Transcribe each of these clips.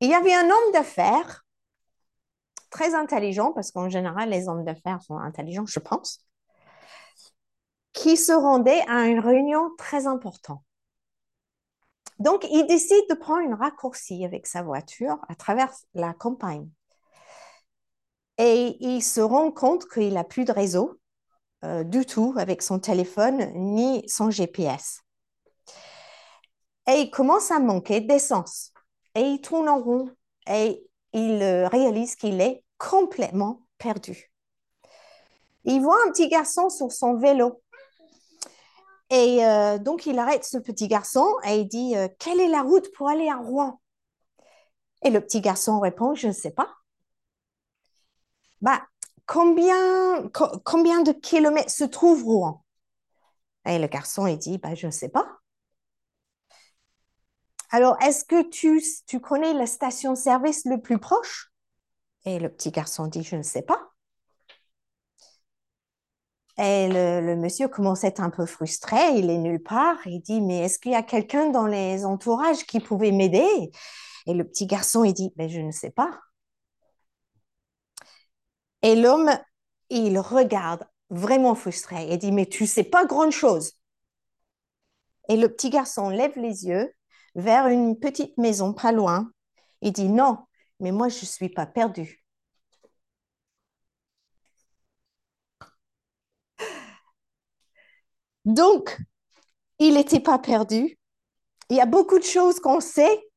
Il y avait un homme d'affaires très intelligent, parce qu'en général, les hommes d'affaires sont intelligents, je pense, qui se rendait à une réunion très importante. Donc, il décide de prendre une raccourci avec sa voiture à travers la campagne. Et il se rend compte qu'il n'a plus de réseau euh, du tout avec son téléphone ni son GPS. Et il commence à manquer d'essence. Et il tourne en rond et il euh, réalise qu'il est complètement perdu. Il voit un petit garçon sur son vélo. Et euh, donc, il arrête ce petit garçon et il dit Quelle est la route pour aller à Rouen? Et le petit garçon répond Je ne sais pas. Bah, combien, combien de kilomètres se trouve Rouen? Et le garçon, il dit, bah, je ne sais pas. Alors, est-ce que tu, tu connais la station-service le plus proche? Et le petit garçon dit, je ne sais pas. Et le, monsieur commence à être un peu frustré, il est nulle part. Il dit, mais est-ce qu'il y a quelqu'un dans les entourages qui pouvait m'aider? Et le petit garçon, il dit, ben, je ne sais pas. Et l'homme, il regarde vraiment frustré et dit, mais tu sais pas grand-chose. Et le petit garçon lève les yeux vers une petite maison pas loin. Il dit, non, mais moi, je ne suis pas perdu. Donc, il n'était pas perdu. Il y a beaucoup de choses qu'on sait.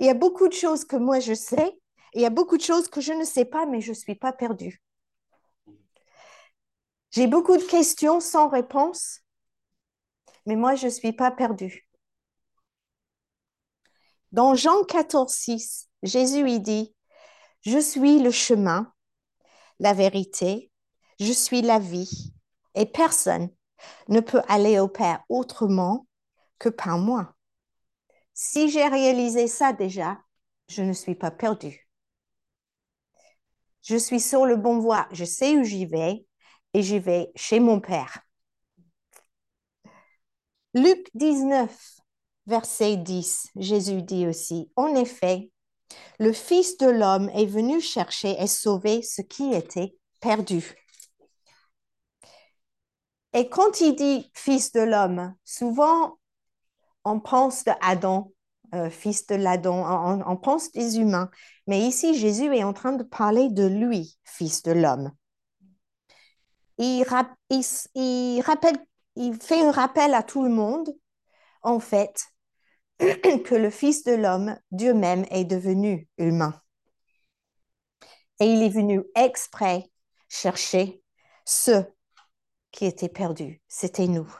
Il y a beaucoup de choses que moi, je sais. Il y a beaucoup de choses que je ne sais pas, mais je ne suis pas perdue. J'ai beaucoup de questions sans réponse, mais moi, je ne suis pas perdue. Dans Jean 14, 6, Jésus y dit, Je suis le chemin, la vérité, je suis la vie, et personne ne peut aller au Père autrement que par moi. Si j'ai réalisé ça déjà, je ne suis pas perdue je suis sur le bon voie, je sais où j'y vais et j'y vais chez mon Père. Luc 19, verset 10, Jésus dit aussi, En effet, le Fils de l'homme est venu chercher et sauver ce qui était perdu. Et quand il dit Fils de l'homme, souvent on pense de Adam, euh, fils de l'Adam, on, pense des humains. Mais ici, Jésus est en train de parler de lui, fils de l'homme. Il, rappelle, il fait un rappel à tout le monde, en fait, que le Fils de l'homme, Dieu même, est devenu humain. Et il est venu exprès chercher ceux qui étaient perdus. C'était nous.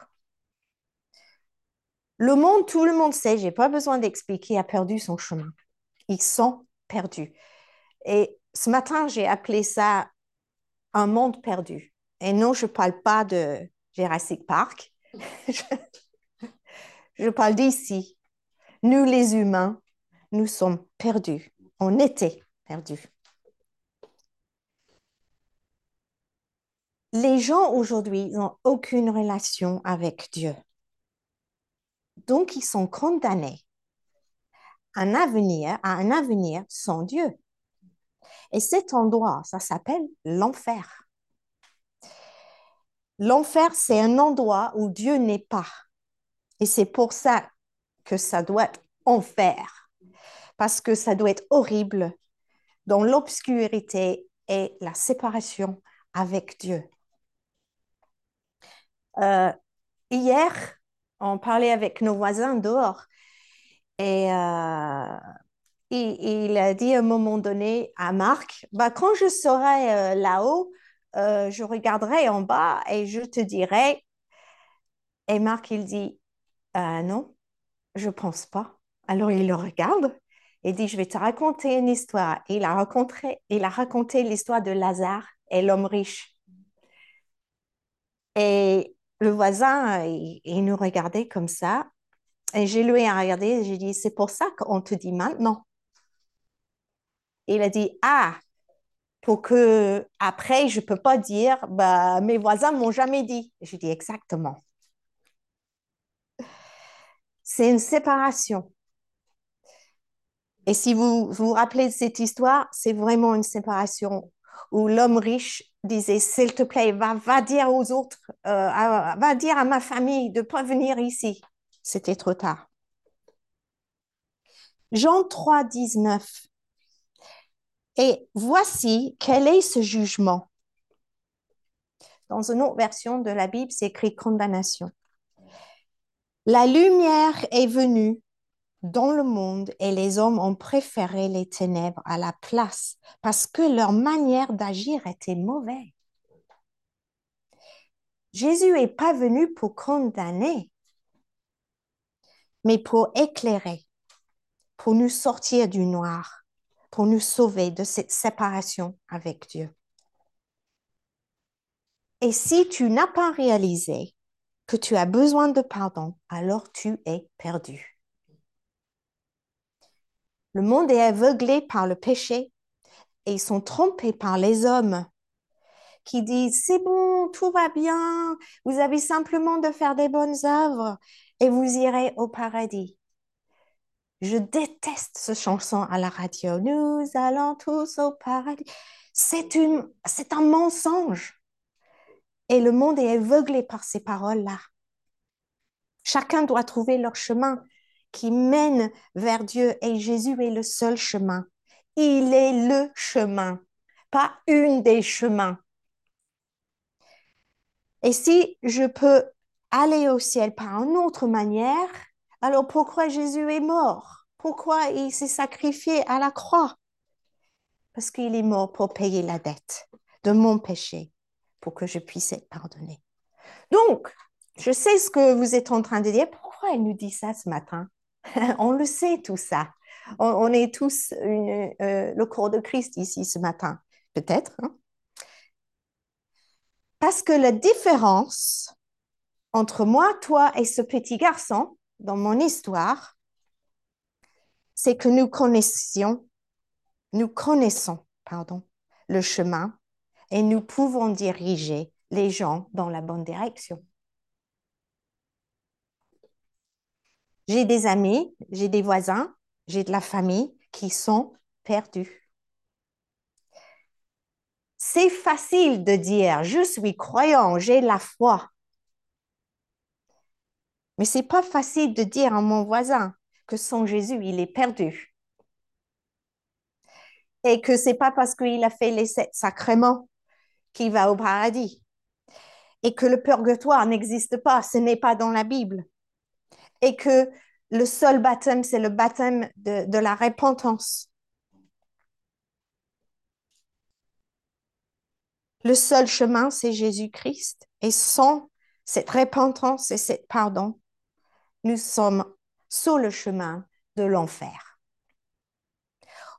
Le monde, tout le monde sait, j'ai pas besoin d'expliquer, a perdu son chemin. Ils sont perdus. Et ce matin, j'ai appelé ça un monde perdu. Et non, je parle pas de Jurassic Park. je, parle d'ici. Nous, les humains, nous sommes perdus. On était perdus. Les gens aujourd'hui n'ont aucune relation avec Dieu. Donc, ils sont condamnés à un avenir, à un avenir sans Dieu. Et cet endroit, ça s'appelle l'enfer. L'enfer, c'est un endroit où Dieu n'est pas. Et c'est pour ça que ça doit être enfer. Parce que ça doit être horrible dans l'obscurité et la séparation avec Dieu. Euh, hier, on parlait avec nos voisins dehors. Et euh, il, a dit à un moment donné à Marc, bah, quand je serai euh, là-haut, je regarderai en bas et je te dirai. Et Marc, il dit, non, je pense pas. Alors il le regarde et dit, je vais te raconter une histoire. il a raconté, il a raconté l'histoire de Lazare et l'homme riche. Et le voisin, il, nous regardait comme ça. Et j'ai lui regardé et j'ai dit, c'est pour ça qu'on te dit maintenant. il a dit, ah, pour que après, je ne peux pas dire, bah, mes voisins m'ont jamais dit. J'ai dit, exactement. C'est une séparation. Et si vous vous rappelez de cette histoire, c'est vraiment une séparation où l'homme riche disait, s'il te plaît, va, dire aux autres, euh, va dire à ma famille de ne pas venir ici. C'était trop tard. Jean 3, 19. Et voici quel est ce jugement. Dans une autre version de la Bible, c'est écrit condamnation. La lumière est venue dans le monde et les hommes ont préféré les ténèbres à la place parce que leur manière d'agir était mauvaise. Jésus n'est pas venu pour condamner, mais pour éclairer, pour nous sortir du noir, pour nous sauver de cette séparation avec Dieu. Et si tu n'as pas réalisé que tu as besoin de pardon, alors tu es perdu. Le monde est aveuglé par le péché et ils sont trompés par les hommes qui disent c'est bon, tout va bien, vous avez simplement de faire des bonnes œuvres et vous irez au paradis. Je déteste ce chanson à la radio. Nous allons tous au paradis. C'est une, c'est un mensonge. Et le monde est aveuglé par ces paroles-là. Chacun doit trouver leur chemin qui mène vers Dieu et Jésus est le seul chemin. Il est le chemin, pas une des chemins. Et si je peux aller au ciel par une autre manière, alors pourquoi Jésus est mort? Pourquoi il s'est sacrifié à la croix? Parce qu'il est mort pour payer la dette de mon péché, pour que je puisse être pardonné. Donc, je sais ce que vous êtes en train de dire. Pourquoi elle nous dit ça ce matin? On le sait tout ça. On, est tous euh, le corps de Christ ici ce matin, peut-être. Hein? Parce que la différence entre moi, toi et ce petit garçon dans mon histoire, c'est que nous connaissions, nous connaissons, pardon, le chemin et nous pouvons diriger les gens dans la bonne direction. J'ai des amis, j'ai des voisins, j'ai de la famille qui sont perdus. C'est facile de dire je suis croyant, j'ai la foi. Mais c'est pas facile de dire à mon voisin que son Jésus, il est perdu. Et que c'est pas parce qu'il a fait les sept sacrements qu'il va au paradis. Et que le purgatoire n'existe pas, ce n'est pas dans la Bible et que le seul baptême, c'est le baptême de, la repentance. Le seul chemin, c'est Jésus-Christ. Et sans cette repentance et cette pardon, nous sommes sur le chemin de l'enfer.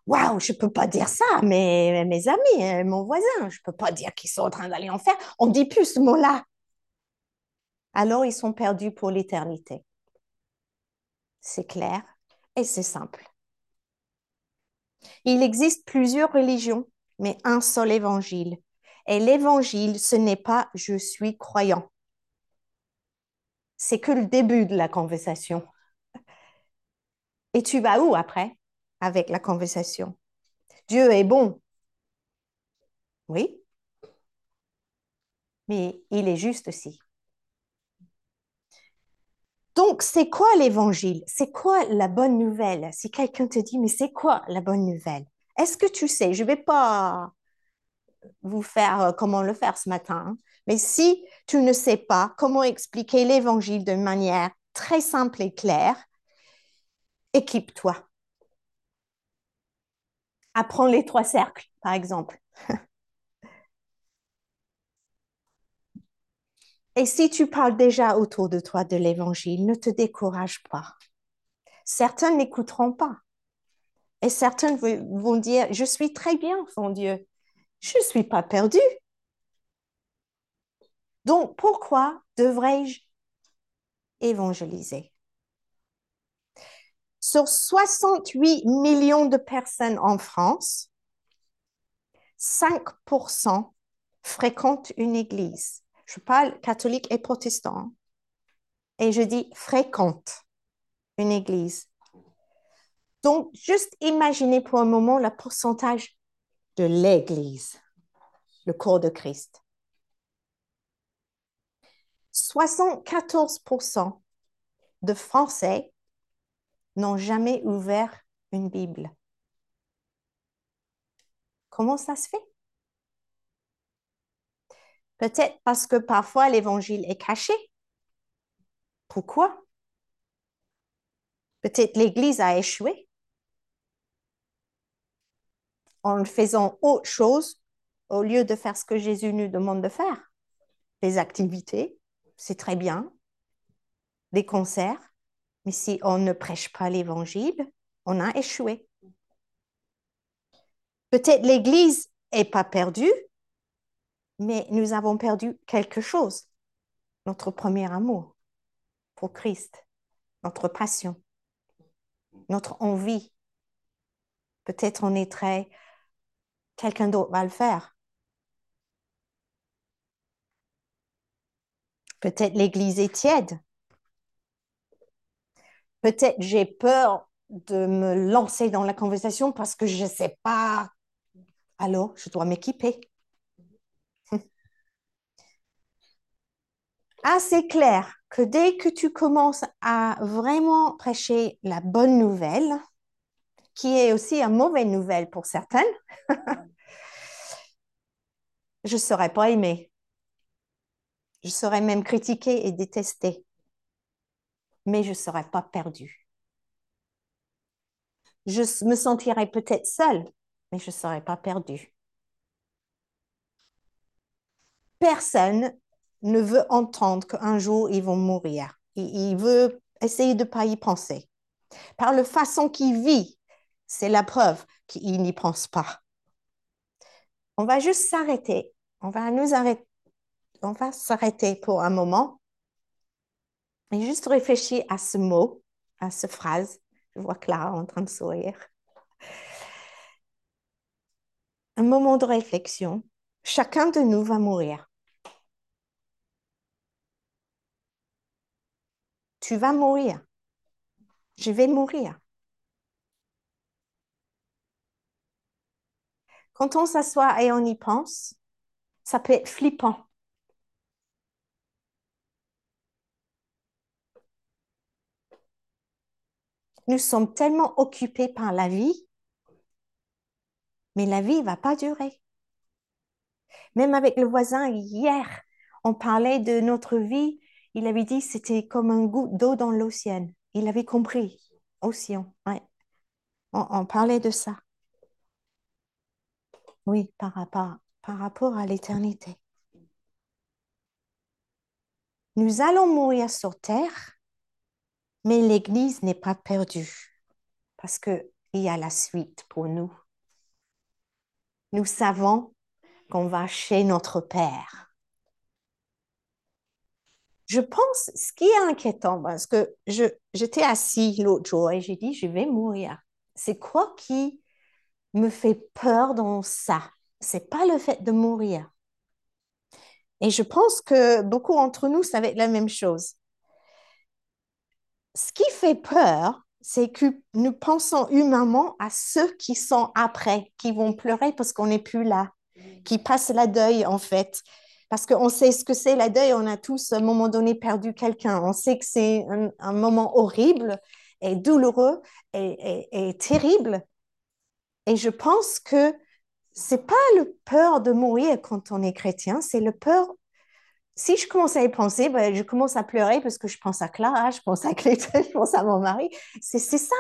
Waouh, je ne peux pas dire ça, mais mes amis, hein, mon voisin, je ne peux pas dire qu'ils sont en train d'aller en enfer. On dit plus ce mot-là. Alors ils sont perdus pour l'éternité c'est clair et c'est simple. Il existe plusieurs religions, mais un seul évangile. Et l'évangile, ce n'est pas je suis croyant. C'est que le début de la conversation. Et tu vas où après? Avec la conversation Dieu est bon. Oui. Mais il est juste aussi. Donc, c'est quoi l'évangile? C'est quoi la bonne nouvelle? Si quelqu'un te dit, mais c'est quoi la bonne nouvelle? Est-ce que tu sais? Je ne vais pas vous faire euh, comment le faire ce matin, hein. mais si tu ne sais pas comment expliquer l'évangile de manière très simple et claire, équipe-toi. Apprends les trois cercles, par exemple. Et si tu parles déjà autour de toi de l'évangile, ne te décourage pas. Certains n'écouteront pas. Et certains vont dire, je suis très bien, mon Dieu. Je ne suis pas perdu. Donc, pourquoi devrais-je évangéliser? Sur 68 millions de personnes en France, 5% fréquentent une église. Je parle catholique et protestant. Et je dis fréquente une église. Donc, juste imaginez pour un moment le pourcentage de l'Église, le corps de Christ. 74% de Français n'ont jamais ouvert une Bible. Comment ça se fait? Peut-être parce que parfois l'évangile est caché. Pourquoi? Peut-être l'Église a échoué en faisant autre chose au lieu de faire ce que Jésus nous demande de faire. Des activités, c'est très bien, des concerts, mais si on ne prêche pas l'Évangile, on a échoué. Peut-être l'Église n'est pas perdue, mais nous avons perdu quelque chose, notre premier amour pour Christ, notre passion, notre envie. Peut-être on est très, quelqu'un d'autre va le faire. Peut-être l'Église est tiède. Peut-être j'ai peur de me lancer dans la conversation parce que je ne sais pas. Alors, je dois m'équiper. assez clair que dès que tu commences à vraiment prêcher la bonne nouvelle, qui est aussi une mauvaise nouvelle pour certaines, je ne serais pas aimée. Je serais même critiquée et détestée. Mais je ne serais pas perdue. Je me sentirais peut-être seule, mais je ne serais pas perdue. Personne ne veut entendre qu'un jour ils vont mourir. Il, veut essayer de ne pas y penser. Par la façon qu'il vit, c'est la preuve qu'il n'y pense pas. On va juste s'arrêter. On va nous arrêter. On va s'arrêter pour un moment juste réfléchir à ce mot, à cette phrase. Je vois Clara en train de sourire. Un moment de réflexion. Chacun de nous va mourir. tu vas mourir. Je vais mourir. Quand on s'assoit et on y pense, ça peut être flippant. Nous sommes tellement occupés par la vie, mais la vie ne va pas durer. Même avec le voisin, hier, on parlait de notre vie il avait dit c'était comme un goutte d'eau dans l'océan. Il avait compris. Océan, ouais. On, parlait de ça. Oui, par rapport à l'éternité. Nous allons mourir sur terre, mais l'Église n'est pas perdue parce qu'il y a la suite pour nous. Nous savons qu'on va chez notre Père je pense, ce qui est inquiétant, parce que j'étais assis l'autre jour et j'ai dit, je vais mourir. C'est quoi qui me fait peur dans ça? C'est pas le fait de mourir. Et je pense que beaucoup d'entre nous, ça va être la même chose. Ce qui fait peur, c'est que nous pensons humainement à ceux qui sont après, qui vont pleurer parce qu'on n'est plus là, qui passent la deuil en fait, parce qu'on sait ce que c'est la deuil. On a tous, à un moment donné, perdu quelqu'un. On sait que c'est un, moment horrible et douloureux et, terrible. Et je pense que c'est pas le peur de mourir quand on est chrétien, c'est le peur. Si je commence à y penser, ben, je commence à pleurer parce que je pense à Clara, je pense à Clayton, je pense à mon mari. C'est ça.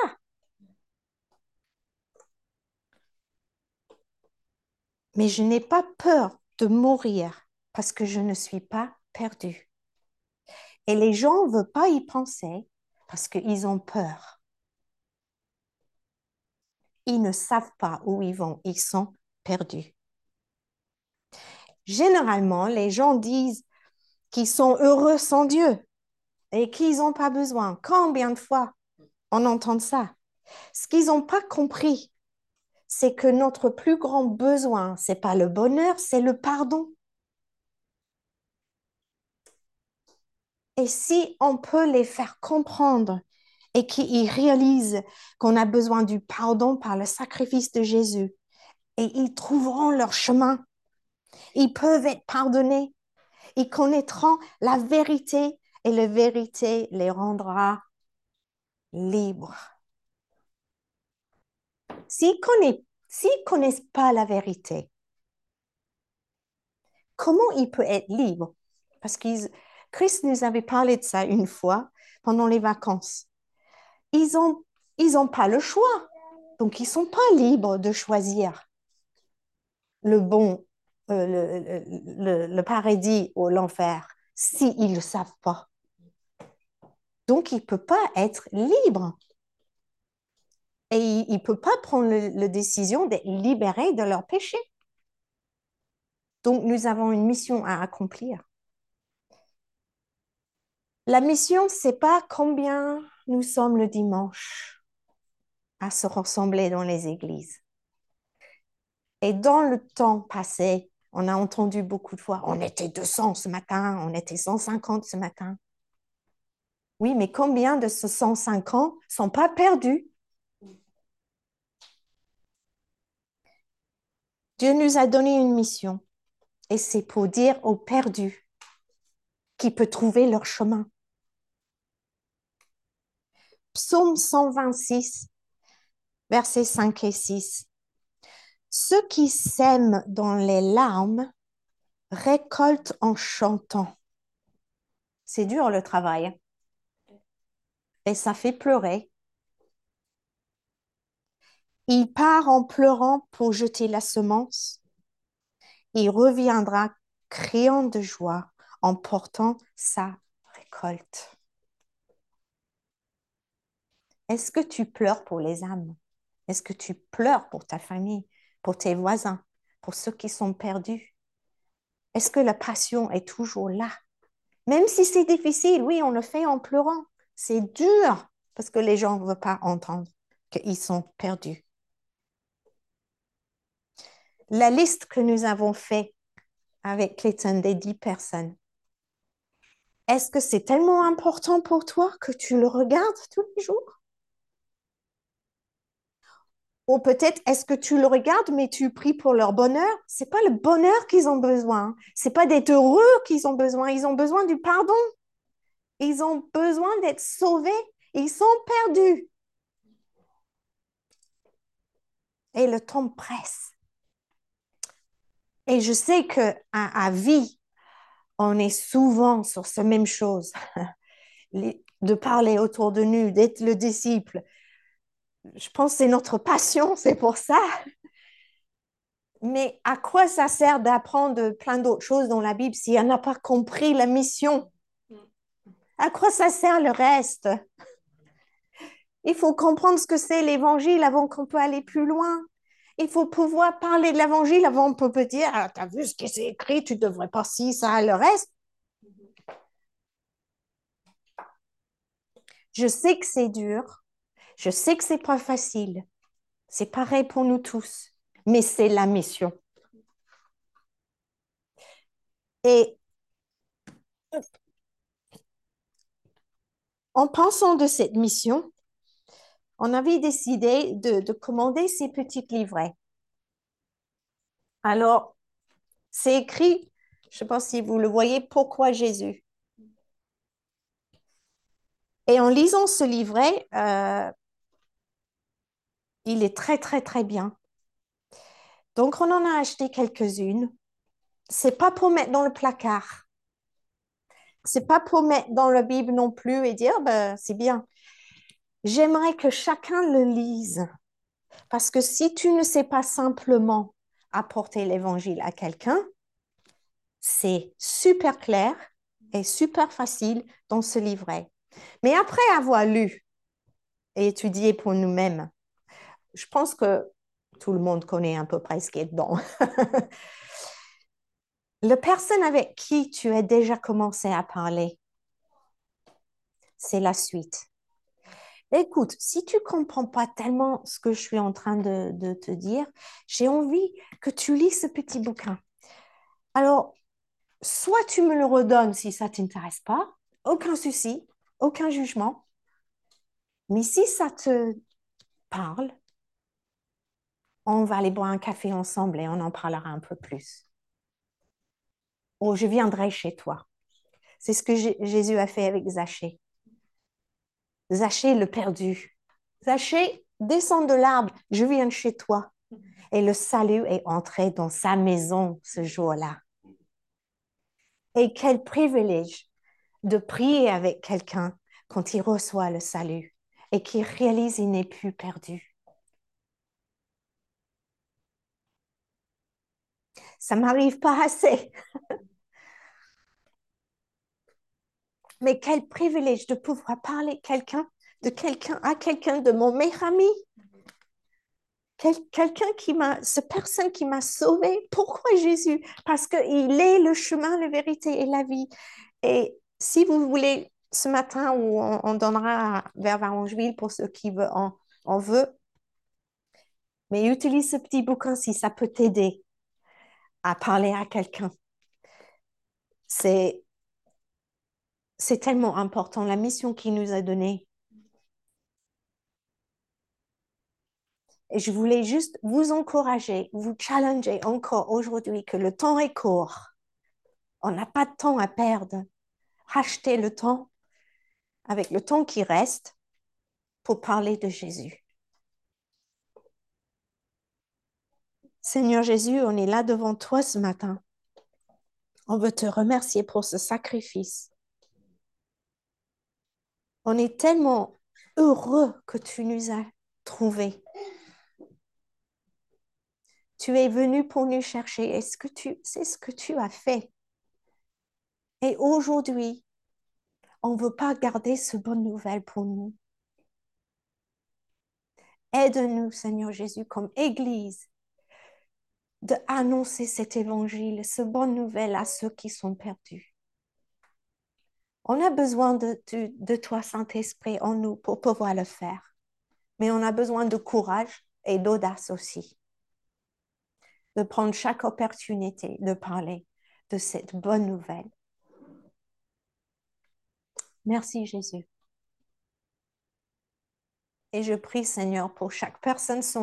Mais je n'ai pas peur de mourir parce que je ne suis pas perdue. Et les gens ne veulent pas y penser parce qu'ils ont peur. Ils ne savent pas où ils vont, ils sont perdus. Généralement, les gens disent qu'ils sont heureux sans Dieu et qu'ils n'ont pas besoin. Combien de fois on entend ça? Ce qu'ils n'ont pas compris, c'est que notre plus grand besoin, ce n'est pas le bonheur, c'est le pardon. Et si on peut les faire comprendre et qui réalisent qu'on a besoin du pardon par le sacrifice de Jésus. Et ils trouveront leur chemin. Ils peuvent être pardonnés. Ils connaîtront la vérité et la vérité les rendra libres. S'ils ne connaissent pas la vérité, comment ils peuvent être libres? Parce que Christ nous avait parlé de ça une fois pendant les vacances. Ils n'ont ils ont pas le choix. Donc, ils ne sont pas libres de choisir le bon, euh, le, paradis ou l'enfer s'ils ne le savent pas. Donc, il ne peut pas être libre. Et il ne peut pas prendre la décision d'être libéré de leur péché. Donc, nous avons une mission à accomplir. La mission, c'est pas combien nous sommes le dimanche à se ressembler dans les églises. Et dans le temps passé, on a entendu beaucoup de fois, on était 200 ce matin, on était 150 ce matin. Oui, mais combien de ces 150 sont pas perdus? Dieu nous a donné une mission et c'est pour dire aux perdus qui peuvent trouver leur chemin. Psaume 126, versets 5 et 6. Ceux qui sèment dans les larmes récoltent en chantant. C'est dur le travail. Et ça fait pleurer. Il part en pleurant pour jeter la semence. Il reviendra criant de joie en portant sa récolte. Est-ce que tu pleures pour les âmes? Est-ce que tu pleures pour ta famille, pour tes voisins, pour ceux qui sont perdus? Est-ce que la passion est toujours là? Même si c'est difficile, oui, on le fait en pleurant. C'est dur parce que les gens ne veulent pas entendre qu'ils sont perdus. La liste que nous avons faite avec Clayton des dix personnes, est-ce que c'est tellement important pour toi que tu le regardes tous les jours? Ou peut-être est-ce que tu le regardes, mais tu pries pour leur bonheur? C'est pas le bonheur qu'ils ont besoin. C'est pas d'être heureux qu'ils ont besoin. Ils ont besoin du pardon. Ils ont besoin d'être sauvés. Ils sont perdus. Et le temps presse. Et je sais que à, vie, on est souvent sur cette même chose, de parler autour de nous, d'être le disciple. Je pense que c'est notre passion, c'est pour ça. Mais à quoi ça sert d'apprendre plein d'autres choses dans la Bible si on n'a pas compris la mission? À quoi ça sert le reste? Il faut comprendre ce que c'est l'évangile avant qu'on peut aller plus loin. Il faut pouvoir parler de l'évangile avant qu'on peut dire ah, Tu as vu ce qui s'est écrit, tu devrais pas si ça, le reste. Je sais que c'est dur. Je sais que c'est pas facile. C'est pareil pour nous tous. Mais c'est la mission. Et en pensant de cette mission, on avait décidé de, commander ces petites livrets. Alors, c'est écrit, je ne si vous le voyez, Pourquoi Jésus? Et en lisant ce livret, euh, il est très, très, très bien. Donc, on en a acheté quelques-unes. C'est pas pour mettre dans le placard. C'est pas pour mettre dans la Bible non plus et dire, ben, c'est bien. J'aimerais que chacun le lise. Parce que si tu ne sais pas simplement apporter l'évangile à quelqu'un, c'est super clair et super facile dans ce livret. Mais après avoir lu et étudié pour nous-mêmes, je pense que tout le monde connaît à peu près ce qui est dedans. La personne avec qui tu as déjà commencé à parler, c'est la suite. Écoute, si tu comprends pas tellement ce que je suis en train de, te dire, j'ai envie que tu lis ce petit bouquin. Alors, soit tu me le redonnes si ça t'intéresse pas, aucun souci, aucun jugement. Mais si ça te parle, on va aller boire un café ensemble et on en parlera un peu plus. Ou je viendrai chez toi. C'est ce que Jésus a fait avec Zachée. Zachée le perdu. Zachée, descends de l'arbre, je viens chez toi. Et le salut est entré dans sa maison ce jour-là. Et quel privilège de prier avec quelqu'un quand il reçoit le salut et qu'il réalise qu'il n'est plus perdu. Ça m'arrive pas assez. Mais quel privilège de pouvoir parler quelqu'un, de quelqu'un à quelqu'un, de mon meilleur ami. quelqu'un qui m'a, cette personne qui m'a sauvé. Pourquoi Jésus? Parce qu'il est le chemin, la vérité et la vie. Et si vous voulez, ce matin, où on, donnera vers Varangeville pour ceux qui veulent, en veut, mais utilise ce petit bouquin si ça peut t'aider à parler à quelqu'un. C'est c'est tellement important, la mission qu'il nous a donnée. Et je voulais juste vous encourager, vous challenger encore aujourd'hui que le temps est court. On n'a pas de temps à perdre. Rachetez le temps avec le temps qui reste pour parler de Jésus. Seigneur Jésus, on est là devant toi ce matin. On veut te remercier pour ce sacrifice. On est tellement heureux que tu nous as trouvés. Tu es venu pour nous chercher. Est-ce c'est ce que tu as fait? Et aujourd'hui, on ne veut pas garder ce bonne nouvelle pour nous. Aide-nous, Seigneur Jésus, comme Église, de annoncer cet évangile, ce bonne nouvelle à ceux qui sont perdus. On a besoin de, de, toi, Saint-Esprit, en nous pour pouvoir le faire. Mais on a besoin de courage et d'audace aussi. De prendre chaque opportunité de parler de cette bonne nouvelle. Merci Jésus. Et je prie, Seigneur, pour chaque personne son